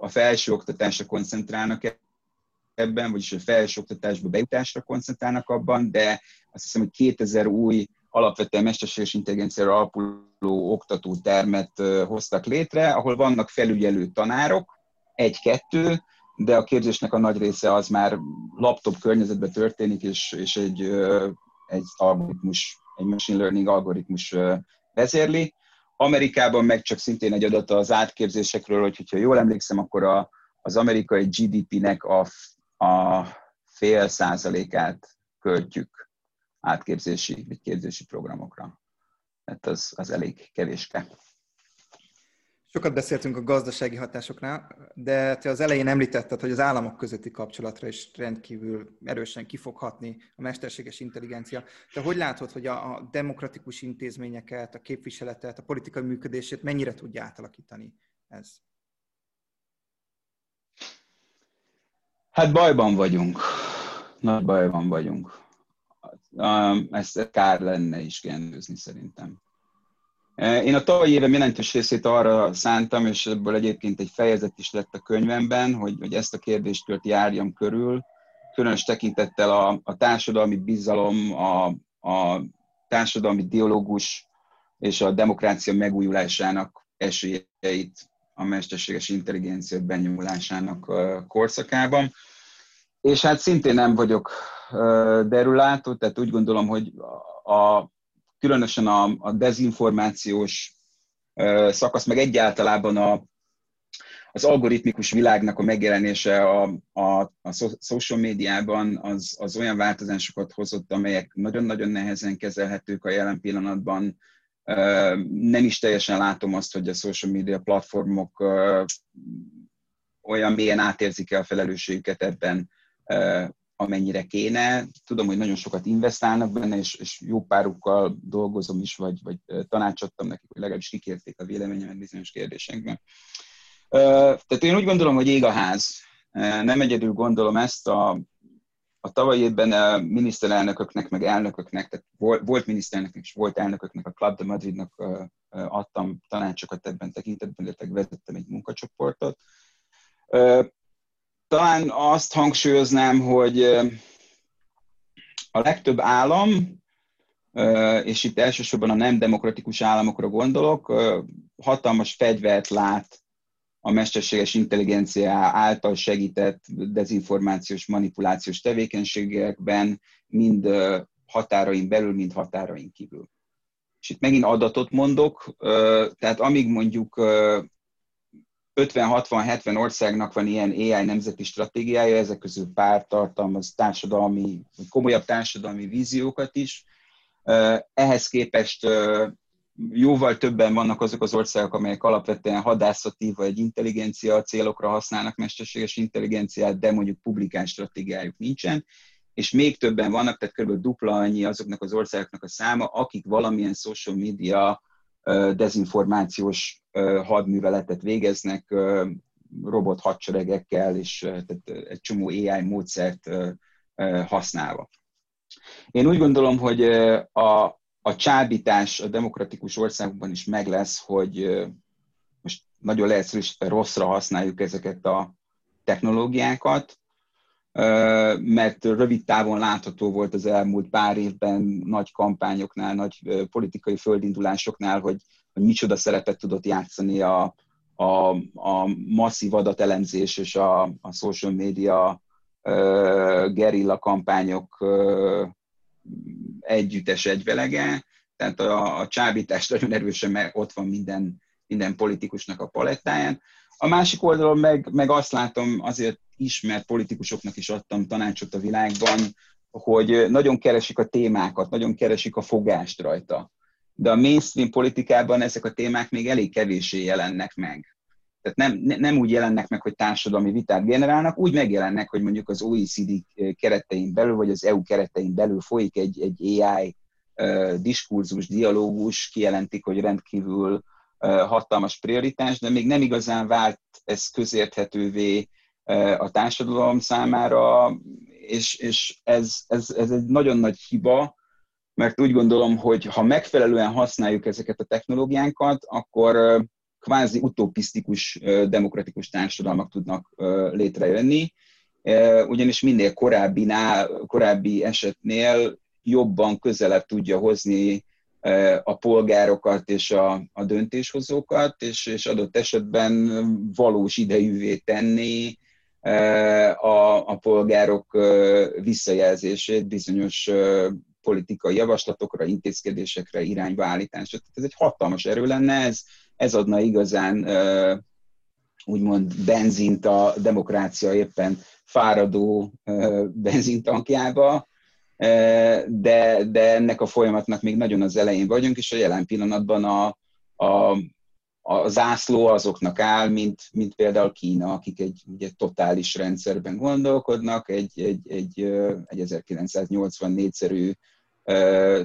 a felsőoktatásra koncentrálnak ebben, vagyis a felsőoktatásba bejutásra koncentrálnak abban, de azt hiszem, hogy 2000 új alapvetően mesterséges intelligenciára alapuló oktató termet hoztak létre, ahol vannak felügyelő tanárok, egy-kettő, de a képzésnek a nagy része az már laptop környezetben történik, és, és egy, egy algoritmus, egy machine learning algoritmus vezérli. Amerikában meg csak szintén egy adat az átképzésekről, hogy ha jól emlékszem, akkor a, az amerikai GDP-nek a, a fél százalékát költjük átképzési vagy képzési programokra. Hát az, az elég kevéske. Sokat beszéltünk a gazdasági hatásoknál, de te az elején említetted, hogy az államok közötti kapcsolatra is rendkívül erősen kifoghatni a mesterséges intelligencia. Te hogy látod, hogy a demokratikus intézményeket, a képviseletet, a politikai működését mennyire tudja átalakítani ez? Hát bajban vagyunk. Nagy bajban vagyunk. Ezt kár lenne is kendőzni szerintem. Én a tavalyi évem jelentős részét arra szántam, és ebből egyébként egy fejezet is lett a könyvemben, hogy, hogy ezt a kérdéskört járjam körül, különös tekintettel a, a társadalmi bizalom, a, a társadalmi dialógus és a demokrácia megújulásának esélyeit a mesterséges intelligencia benyomulásának eh, korszakában. És hát szintén nem vagyok derülátó, tehát úgy gondolom, hogy a, különösen a, a dezinformációs szakasz, meg egyáltalában a, az algoritmikus világnak a megjelenése a, a, a social médiában az, az olyan változásokat hozott, amelyek nagyon-nagyon nehezen kezelhetők a jelen pillanatban. Nem is teljesen látom azt, hogy a social media platformok olyan mélyen átérzik el a felelősségüket ebben amennyire kéne. Tudom, hogy nagyon sokat investálnak benne, és, és jó párukkal dolgozom is, vagy, vagy tanácsadtam nekik, hogy legalábbis kikérték a véleményemet bizonyos kérdésekben. Tehát én úgy gondolom, hogy ég a ház. Nem egyedül gondolom ezt, a, a tavalyi évben a miniszterelnököknek, meg elnököknek, tehát volt miniszterelnöknek és volt elnököknek, a Club de Madridnak adtam tanácsokat ebben tekintetben, illetve vezettem egy munkacsoportot. Talán azt hangsúlyoznám, hogy a legtöbb állam, és itt elsősorban a nem demokratikus államokra gondolok, hatalmas fegyvert lát a mesterséges intelligencia által segített dezinformációs, manipulációs tevékenységekben, mind határain belül, mind határain kívül. És itt megint adatot mondok, tehát amíg mondjuk 50-60-70 országnak van ilyen AI nemzeti stratégiája, ezek közül pár tartalmaz társadalmi, komolyabb társadalmi víziókat is. Ehhez képest jóval többen vannak azok az országok, amelyek alapvetően hadászati vagy intelligencia célokra használnak mesterséges intelligenciát, de mondjuk publikáns stratégiájuk nincsen, és még többen vannak, tehát kb. dupla annyi azoknak az országoknak a száma, akik valamilyen social media dezinformációs hadműveletet végeznek robot hadseregekkel és tehát egy csomó AI módszert használva. Én úgy gondolom, hogy a, a csábítás a demokratikus országokban is meg lesz, hogy most nagyon leegyszerűsítve rosszra használjuk ezeket a technológiákat, mert rövid távon látható volt az elmúlt pár évben nagy kampányoknál, nagy politikai földindulásoknál, hogy, hogy micsoda szerepet tudott játszani a, a, a masszív adatelemzés és a, a social media gerilla kampányok együttes egyvelege, tehát a, a csábítás nagyon erősen mert ott van minden, minden politikusnak a palettáján. A másik oldalon meg, meg azt látom, azért ismert politikusoknak is adtam tanácsot a világban, hogy nagyon keresik a témákat, nagyon keresik a fogást rajta. De a mainstream politikában ezek a témák még elég kevésé jelennek meg. Tehát nem, nem úgy jelennek meg, hogy társadalmi vitát generálnak, úgy megjelennek, hogy mondjuk az OECD keretein belül, vagy az EU keretein belül folyik egy, egy AI diskurzus, dialógus, kijelentik, hogy rendkívül hatalmas prioritás, de még nem igazán vált ez közérthetővé a társadalom számára, és, és ez, ez, ez egy nagyon nagy hiba, mert úgy gondolom, hogy ha megfelelően használjuk ezeket a technológiánkat, akkor kvázi utopisztikus demokratikus társadalmak tudnak létrejönni, ugyanis minél korábbinál, korábbi esetnél jobban közelebb tudja hozni a polgárokat és a, a döntéshozókat, és, és adott esetben valós idejűvé tenni a, a polgárok visszajelzését bizonyos politikai javaslatokra, intézkedésekre, irányválításra. Tehát ez egy hatalmas erő lenne, ez, ez adna igazán úgymond benzint a demokrácia éppen fáradó benzintankjába, de, de ennek a folyamatnak még nagyon az elején vagyunk, és a jelen pillanatban a, a, a zászló azoknak áll, mint, mint például Kína, akik egy ugye, totális rendszerben gondolkodnak, egy, egy, egy, egy 1984-szerű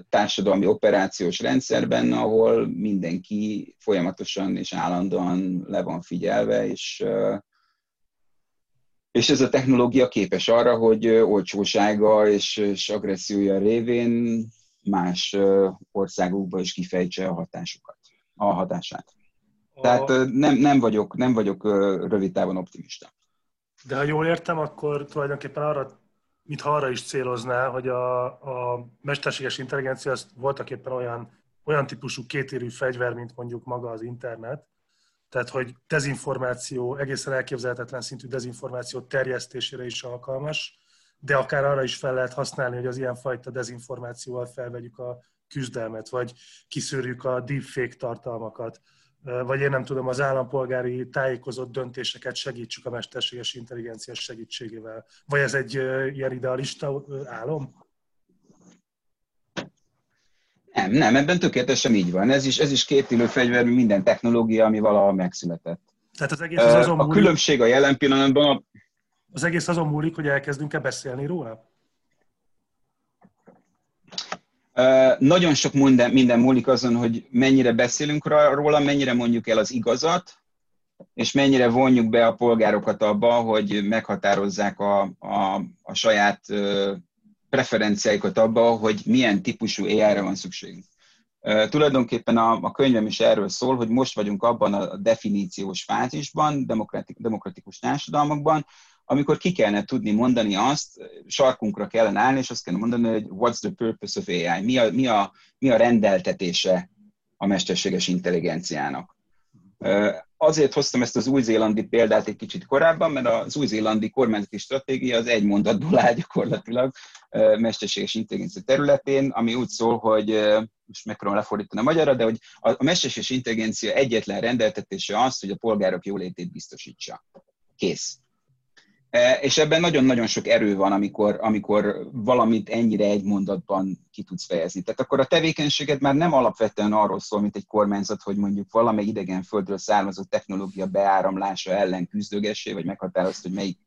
társadalmi operációs rendszerben, ahol mindenki folyamatosan és állandóan le van figyelve, és, és ez a technológia képes arra, hogy olcsósága és, és agressziója révén más országokba is kifejtse a hatásukat, a hatását. Tehát nem, nem, vagyok, nem vagyok rövid távon optimista. De ha jól értem, akkor tulajdonképpen arra, mintha arra is célozná, hogy a, a mesterséges intelligencia az voltak éppen olyan, olyan típusú kétérű fegyver, mint mondjuk maga az internet, tehát hogy dezinformáció, egészen elképzelhetetlen szintű dezinformáció terjesztésére is alkalmas, de akár arra is fel lehet használni, hogy az ilyenfajta dezinformációval felvegyük a küzdelmet, vagy kiszűrjük a deepfake tartalmakat, vagy én nem tudom, az állampolgári tájékozott döntéseket segítsük a mesterséges intelligencia segítségével. Vagy ez egy ilyen idealista álom? Nem, nem, ebben tökéletesen így van. Ez is, ez is két élő fegyver, minden technológia, ami valaha megszületett. Tehát az egész az azon A múlik, különbség a jelen pillanatban... A... Az egész azon múlik, hogy elkezdünk-e beszélni róla? Nagyon sok minden, minden múlik azon, hogy mennyire beszélünk róla, mennyire mondjuk el az igazat, és mennyire vonjuk be a polgárokat abba, hogy meghatározzák a, a, a saját preferenciáikat abba, hogy milyen típusú AI-ra van szükségünk. Tulajdonképpen a, a könyvem is erről szól, hogy most vagyunk abban a definíciós fázisban, demokratik, demokratikus társadalmakban, amikor ki kellene tudni mondani azt, sarkunkra kellene állni, és azt kellene mondani, hogy what's the purpose of AI, mi a, mi a, mi a rendeltetése a mesterséges intelligenciának. Azért hoztam ezt az új-zélandi példát egy kicsit korábban, mert az új-zélandi kormányzati stratégia az egy mondatból áll gyakorlatilag mesterséges intelligencia területén, ami úgy szól, hogy most megpróbálom lefordítani a magyarra, de hogy a mesterséges intelligencia egyetlen rendeltetése az, hogy a polgárok jólétét biztosítsa. Kész. És ebben nagyon-nagyon sok erő van, amikor, amikor valamit ennyire egy mondatban ki tudsz fejezni. Tehát akkor a tevékenységed már nem alapvetően arról szól, mint egy kormányzat, hogy mondjuk valamely idegen földről származó technológia beáramlása ellen küzdögessé, vagy meghatározd, hogy melyik,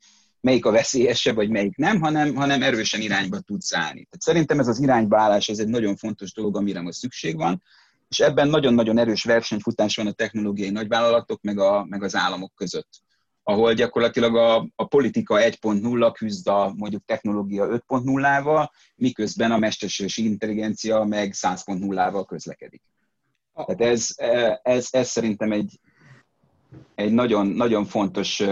melyik a veszélyesebb, vagy melyik nem, hanem, hanem erősen irányba tudsz állni. Tehát szerintem ez az iránybaállás, ez egy nagyon fontos dolog, amire most szükség van, és ebben nagyon-nagyon erős versenyfutás van a technológiai nagyvállalatok, meg, a, meg az államok között ahol gyakorlatilag a, a politika 1.0 küzd a mondjuk technológia 5.0-val, miközben a mesterséges intelligencia meg 100.0-val közlekedik. Tehát ez, ez, ez szerintem egy, egy nagyon, nagyon fontos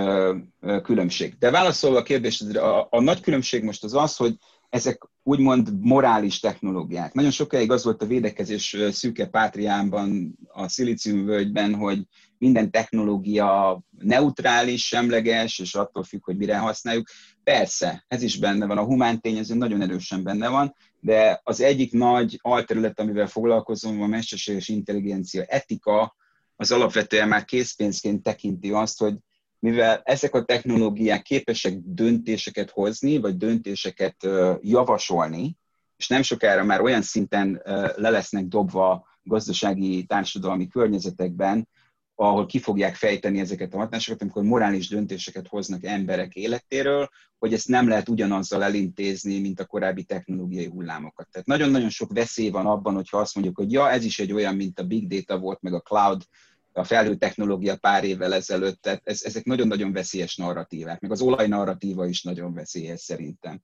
különbség. De válaszolva a kérdésre, a, a nagy különbség most az az, hogy ezek úgymond morális technológiák. Nagyon sokáig az volt a védekezés szűke pátriánban, a szilíciumvölgyben, hogy minden technológia neutrális, semleges, és attól függ, hogy mire használjuk. Persze, ez is benne van, a humán tényező nagyon erősen benne van, de az egyik nagy alterület, amivel foglalkozom, a mesterséges intelligencia etika, az alapvetően már készpénzként tekinti azt, hogy mivel ezek a technológiák képesek döntéseket hozni, vagy döntéseket javasolni, és nem sokára már olyan szinten le lesznek dobva gazdasági, társadalmi környezetekben, ahol ki fogják fejteni ezeket a hatásokat, amikor morális döntéseket hoznak emberek életéről, hogy ezt nem lehet ugyanazzal elintézni, mint a korábbi technológiai hullámokat. Tehát nagyon-nagyon sok veszély van abban, hogyha azt mondjuk, hogy ja, ez is egy olyan, mint a big data volt, meg a cloud, a felhő technológia pár évvel ezelőtt, tehát ez, ezek nagyon-nagyon veszélyes narratívák, meg az olaj narratíva is nagyon veszélyes szerintem.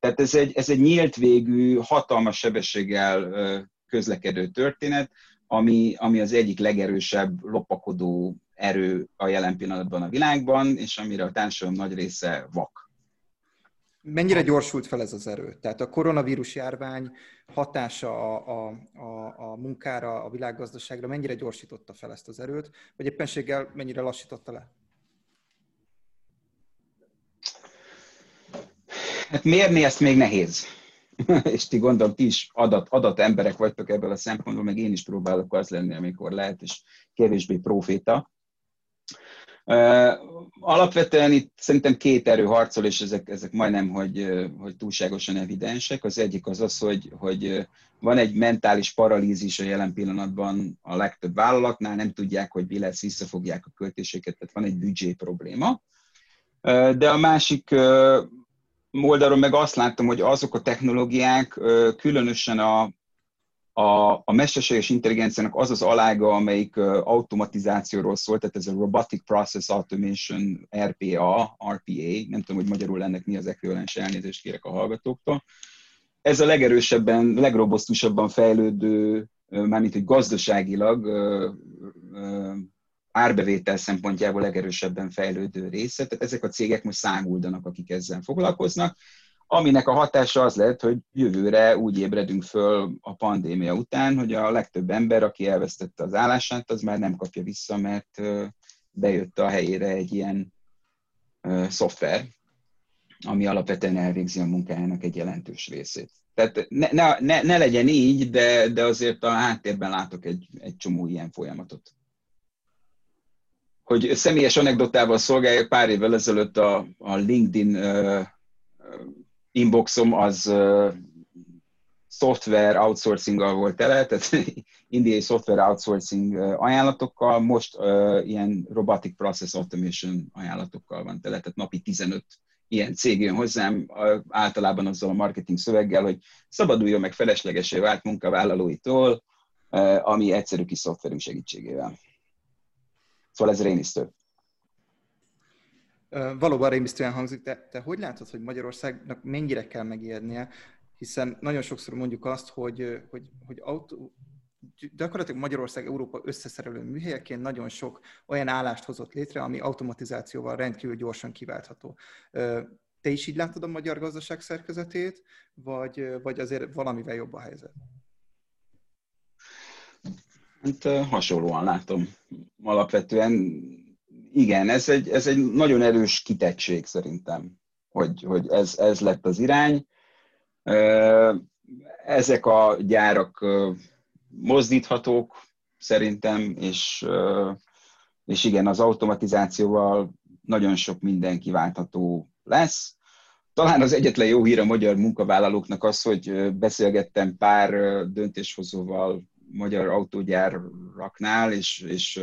Tehát ez egy, ez egy nyílt végű, hatalmas sebességgel közlekedő történet, ami, ami az egyik legerősebb lopakodó erő a jelen pillanatban a világban, és amire a társadalom nagy része vak. Mennyire gyorsult fel ez az erő? Tehát a koronavírus járvány hatása a, a, a, a munkára, a világgazdaságra mennyire gyorsította fel ezt az erőt, vagy éppenséggel mennyire lassította le? Hát mérni ezt még nehéz. <laughs> és ti gondolom, ti is adat, adat emberek vagytok ebből a szempontból, meg én is próbálok az lenni, amikor lehet, és kevésbé proféta. Alapvetően itt szerintem két erő harcol, és ezek, ezek majdnem, hogy, hogy túlságosan evidensek. Az egyik az az, hogy, hogy van egy mentális paralízis a jelen pillanatban a legtöbb vállalatnál, nem tudják, hogy mi lesz, visszafogják a költéseket, tehát van egy büdzsé probléma. De a másik oldalról meg azt láttam, hogy azok a technológiák, különösen a, a, a mesterséges intelligenciának az az alága, amelyik automatizációról szól, tehát ez a Robotic Process Automation, RPA, RPA, nem tudom, hogy magyarul ennek mi az ekvivalens, elnézést kérek a hallgatóktól. Ez a legerősebben, legrobosztusabban fejlődő, mármint hogy gazdaságilag árbevétel szempontjából legerősebben fejlődő része. Tehát ezek a cégek most számuldanak, akik ezzel foglalkoznak, aminek a hatása az lehet, hogy jövőre úgy ébredünk föl a pandémia után, hogy a legtöbb ember, aki elvesztette az állását, az már nem kapja vissza, mert bejött a helyére egy ilyen szoftver, ami alapvetően elvégzi a munkájának egy jelentős részét. Tehát ne, ne, ne, ne legyen így, de, de azért a háttérben látok egy, egy csomó ilyen folyamatot hogy személyes anekdotával szolgálja, pár évvel ezelőtt a, a LinkedIn inboxom az uh, szoftver outsourcinggal volt tele, tehát <laughs> indiai szoftver outsourcing ajánlatokkal, most uh, ilyen robotic process automation ajánlatokkal van tele, tehát napi 15 ilyen cég jön hozzám, általában azzal a marketing szöveggel, hogy szabaduljon meg feleslegesé vált munkavállalóitól, ami egyszerű kis szoftverünk segítségével. Szóval ez rémisztő. Valóban rémisztően hangzik, de te hogy látod, hogy Magyarországnak mennyire kell megijednie, hiszen nagyon sokszor mondjuk azt, hogy, hogy, hogy autó, gyakorlatilag Magyarország Európa összeszerelő műhelyeként nagyon sok olyan állást hozott létre, ami automatizációval rendkívül gyorsan kiváltható. Te is így látod a magyar gazdaság szerkezetét, vagy, vagy azért valamivel jobb a helyzet? Hát hasonlóan látom. Alapvetően igen, ez egy, ez egy nagyon erős kitettség szerintem, hogy, hogy ez, ez lett az irány. Ezek a gyárak mozdíthatók szerintem, és, és igen, az automatizációval nagyon sok minden kiváltható lesz. Talán az egyetlen jó hír a magyar munkavállalóknak az, hogy beszélgettem pár döntéshozóval magyar autógyáraknál, és, és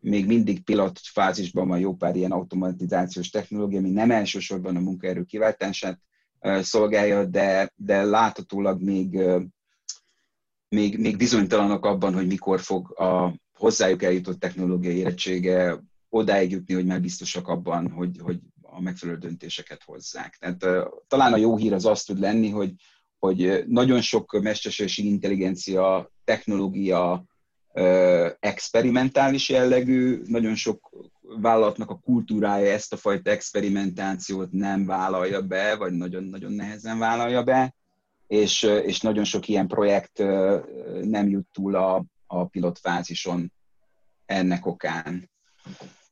még mindig pilot fázisban van jó pár ilyen automatizációs technológia, ami nem elsősorban a munkaerő kiváltását szolgálja, de, de láthatólag még, még, még bizonytalanok abban, hogy mikor fog a hozzájuk eljutott technológiai érettsége odáig jutni, hogy már biztosak abban, hogy, hogy a megfelelő döntéseket hozzák. Tehát talán a jó hír az az tud lenni, hogy, hogy nagyon sok mesterséges intelligencia technológia experimentális jellegű, nagyon sok vállalatnak a kultúrája ezt a fajta experimentációt nem vállalja be, vagy nagyon-nagyon nehezen vállalja be, és, és nagyon sok ilyen projekt nem jut túl a, a pilotfázison ennek okán.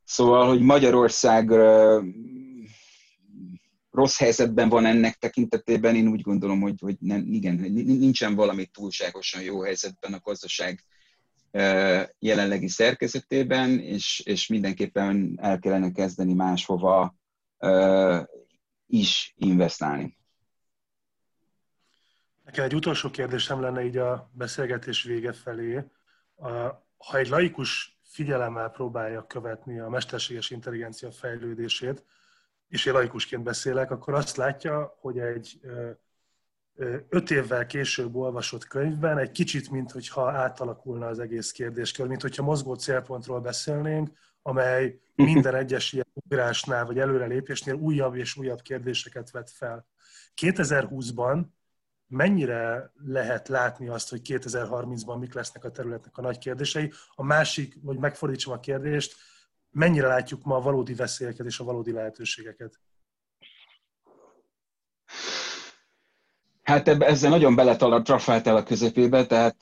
Szóval, hogy Magyarország rossz helyzetben van ennek tekintetében, én úgy gondolom, hogy, hogy nem, igen, nincsen valami túlságosan jó helyzetben a gazdaság jelenlegi szerkezetében, és, és mindenképpen el kellene kezdeni máshova is investálni. Nekem egy utolsó kérdésem lenne így a beszélgetés vége felé. Ha egy laikus figyelemmel próbálja követni a mesterséges intelligencia fejlődését, és én laikusként beszélek, akkor azt látja, hogy egy öt évvel később olvasott könyvben egy kicsit, mint hogyha átalakulna az egész kérdéskör, mint hogyha mozgó célpontról beszélnénk, amely minden <laughs> egyes ilyen ugrásnál vagy előrelépésnél újabb és újabb kérdéseket vet fel. 2020-ban mennyire lehet látni azt, hogy 2030-ban mik lesznek a területnek a nagy kérdései? A másik, hogy megfordítsam a kérdést, mennyire látjuk ma a valódi veszélyeket és a valódi lehetőségeket? Hát ebbe, ezzel nagyon beletrafáltál a közepébe, tehát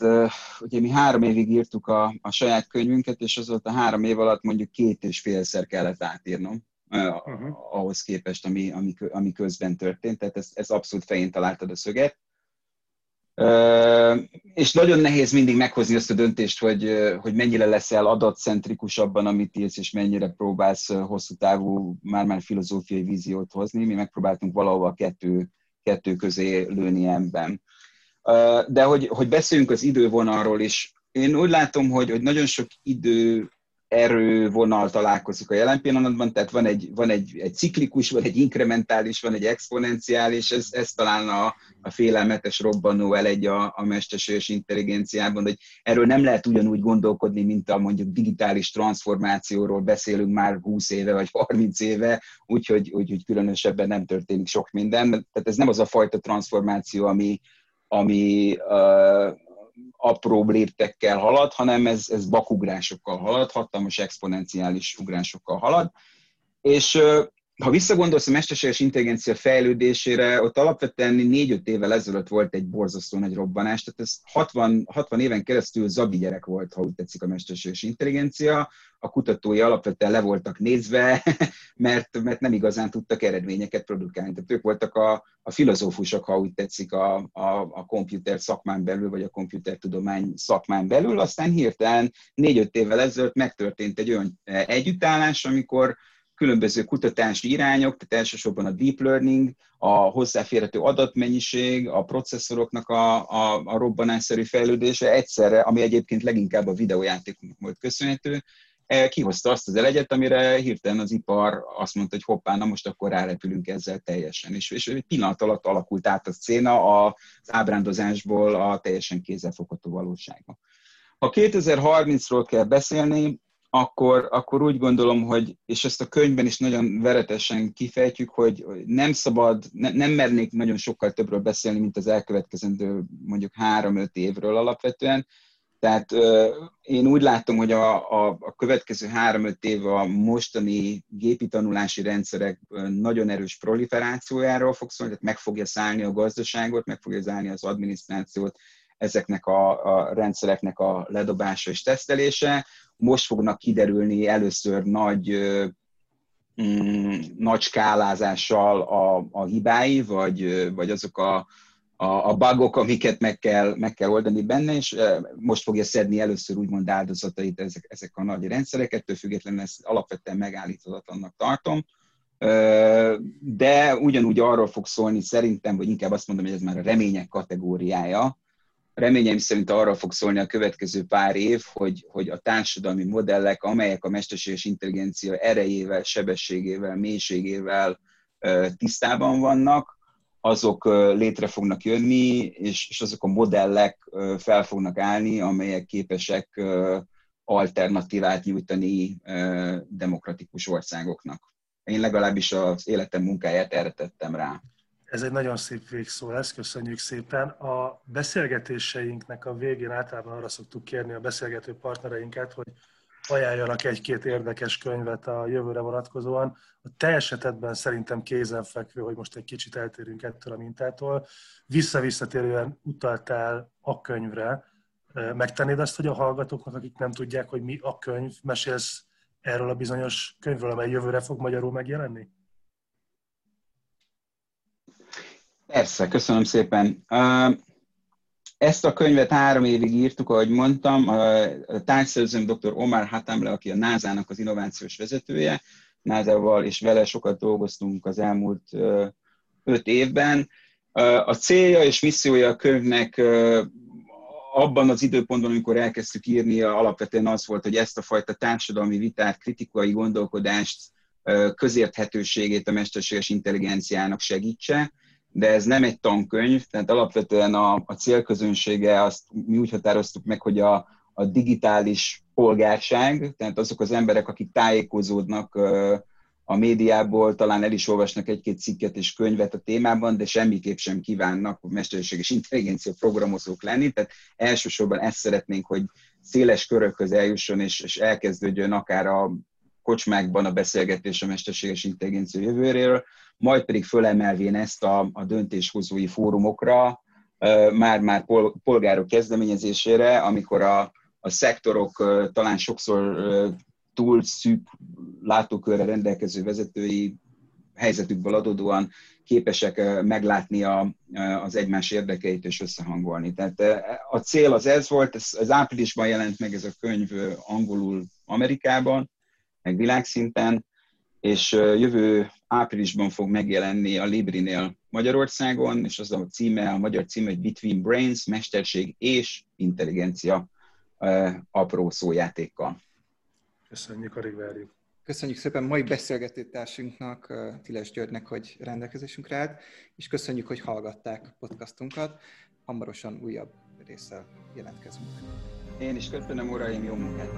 ugye mi három évig írtuk a, a saját könyvünket, és azóta három év alatt mondjuk két és félszer kellett átírnom uh, uh-huh. ahhoz képest, ami, ami, ami közben történt, tehát ez, ez abszolút fején találtad a szöget. Uh, és nagyon nehéz mindig meghozni azt a döntést, hogy, hogy mennyire leszel adatcentrikus abban, amit írsz, és mennyire próbálsz hosszú távú, már-már filozófiai víziót hozni. Mi megpróbáltunk valahol a kettő kettő közé lőni ebben. De hogy, hogy beszéljünk az idővonalról is, én úgy látom, hogy, hogy nagyon sok idő erővonal találkozik a jelen pillanatban, tehát van egy, van egy, egy ciklikus, van egy inkrementális, van egy exponenciális, ez, ez talán a, a félelmetes robbanó elegy a, a mesterséges intelligenciában, hogy erről nem lehet ugyanúgy gondolkodni, mint a mondjuk digitális transformációról beszélünk már 20 éve vagy 30 éve, úgyhogy úgy, úgy különösebben nem történik sok minden. Tehát ez nem az a fajta transformáció, ami, ami uh, apró léptekkel halad, hanem ez, ez bakugrásokkal halad, hatalmas exponenciális ugrásokkal halad. És ha visszagondolsz a mesterséges intelligencia fejlődésére, ott alapvetően 4-5 évvel ezelőtt volt egy borzasztó nagy robbanás, tehát ez 60, 60 éven keresztül zabi gyerek volt, ha úgy tetszik a mesterséges intelligencia. A kutatói alapvetően le voltak nézve, <laughs> mert, mert nem igazán tudtak eredményeket produkálni. Tehát ők voltak a, a filozófusok, ha úgy tetszik, a, a, a komputer szakmán belül, vagy a komputertudomány szakmán belül. Aztán hirtelen 4-5 évvel ezelőtt megtörtént egy olyan együttállás, amikor különböző kutatási irányok, tehát elsősorban a deep learning, a hozzáférhető adatmennyiség, a processzoroknak a, a, a robbanásszerű fejlődése egyszerre, ami egyébként leginkább a videójátékoknak volt köszönhető, kihozta azt az elegyet, amire hirtelen az ipar azt mondta, hogy hoppá, na most akkor rárepülünk ezzel teljesen. És, és egy pillanat alatt alakult át a széna az ábrándozásból a teljesen kézzelfogható valóságba. Ha 2030-ról kell beszélni, akkor, akkor úgy gondolom, hogy, és ezt a könyvben is nagyon veretesen kifejtjük, hogy nem szabad, ne, nem mernék nagyon sokkal többről beszélni, mint az elkövetkezendő mondjuk három-öt évről alapvetően. Tehát én úgy látom, hogy a, a, a következő három-öt év a mostani gépi tanulási rendszerek nagyon erős proliferációjáról fog szólni, tehát meg fogja szállni a gazdaságot, meg fogja szállni az adminisztrációt, ezeknek a, a rendszereknek a ledobása és tesztelése. Most fognak kiderülni először nagy, mm, nagy skálázással a, a hibái, vagy, vagy azok a, a, a bugok, amiket meg kell, meg kell oldani benne, és most fogja szedni először úgymond áldozatait ezek, ezek a nagy rendszerek, ettől függetlenül ezt alapvetően megállíthatatlannak tartom. De ugyanúgy arról fog szólni szerintem, vagy inkább azt mondom, hogy ez már a remények kategóriája, reményeim szerint arra fog szólni a következő pár év, hogy, hogy a társadalmi modellek, amelyek a mesterséges intelligencia erejével, sebességével, mélységével tisztában vannak, azok létre fognak jönni, és, és azok a modellek fel fognak állni, amelyek képesek alternatívát nyújtani demokratikus országoknak. Én legalábbis az életem munkáját erre tettem rá. Ez egy nagyon szép végszó lesz, köszönjük szépen. A beszélgetéseinknek a végén általában arra szoktuk kérni a beszélgető partnereinket, hogy ajánljanak egy-két érdekes könyvet a jövőre vonatkozóan. A te esetedben szerintem kézenfekvő, hogy most egy kicsit eltérünk ettől a mintától. Visszavisszatérően utaltál a könyvre. Megtennéd azt, hogy a hallgatóknak, akik nem tudják, hogy mi a könyv, mesélsz erről a bizonyos könyvről, amely jövőre fog magyarul megjelenni? Persze, köszönöm szépen. Ezt a könyvet három évig írtuk, ahogy mondtam. A tárgyszerzőm dr. Omar Hatamle, aki a NASA-nak az innovációs vezetője, NASA-val és vele sokat dolgoztunk az elmúlt öt évben. A célja és missziója a könyvnek abban az időpontban, amikor elkezdtük írni, alapvetően az volt, hogy ezt a fajta társadalmi vitát, kritikai gondolkodást, közérthetőségét a mesterséges intelligenciának segítse de ez nem egy tankönyv, tehát alapvetően a, a célközönsége azt mi úgy határoztuk meg, hogy a, a digitális polgárság, tehát azok az emberek, akik tájékozódnak a médiából, talán el is olvasnak egy-két cikket és könyvet a témában, de semmiképp sem kívánnak mesterséges intelligencia programozók lenni, tehát elsősorban ezt szeretnénk, hogy széles körökhöz eljusson és, és elkezdődjön akár a kocsmákban a beszélgetés a mesterséges intelligencia jövőről, majd pedig fölemelvén ezt a, a döntéshozói fórumokra, már-már polgárok kezdeményezésére, amikor a, a szektorok talán sokszor túl szűk látókörre rendelkező vezetői helyzetükből adódóan képesek meglátni a, az egymás érdekeit és összehangolni. Tehát a cél az ez volt, ez, ez áprilisban jelent meg ez a könyv angolul Amerikában, meg világszinten, és jövő áprilisban fog megjelenni a Librinél Magyarországon, és az a címe, a magyar címe, hogy Between Brains, Mesterség és Intelligencia apró szójátékkal. Köszönjük, alig várjuk. Köszönjük szépen mai beszélgetőtársunknak, Tiles Györgynek, hogy rendelkezésünkre állt, és köszönjük, hogy hallgatták podcastunkat. Hamarosan újabb résszel jelentkezünk. Én is köszönöm, uraim, jó munkát!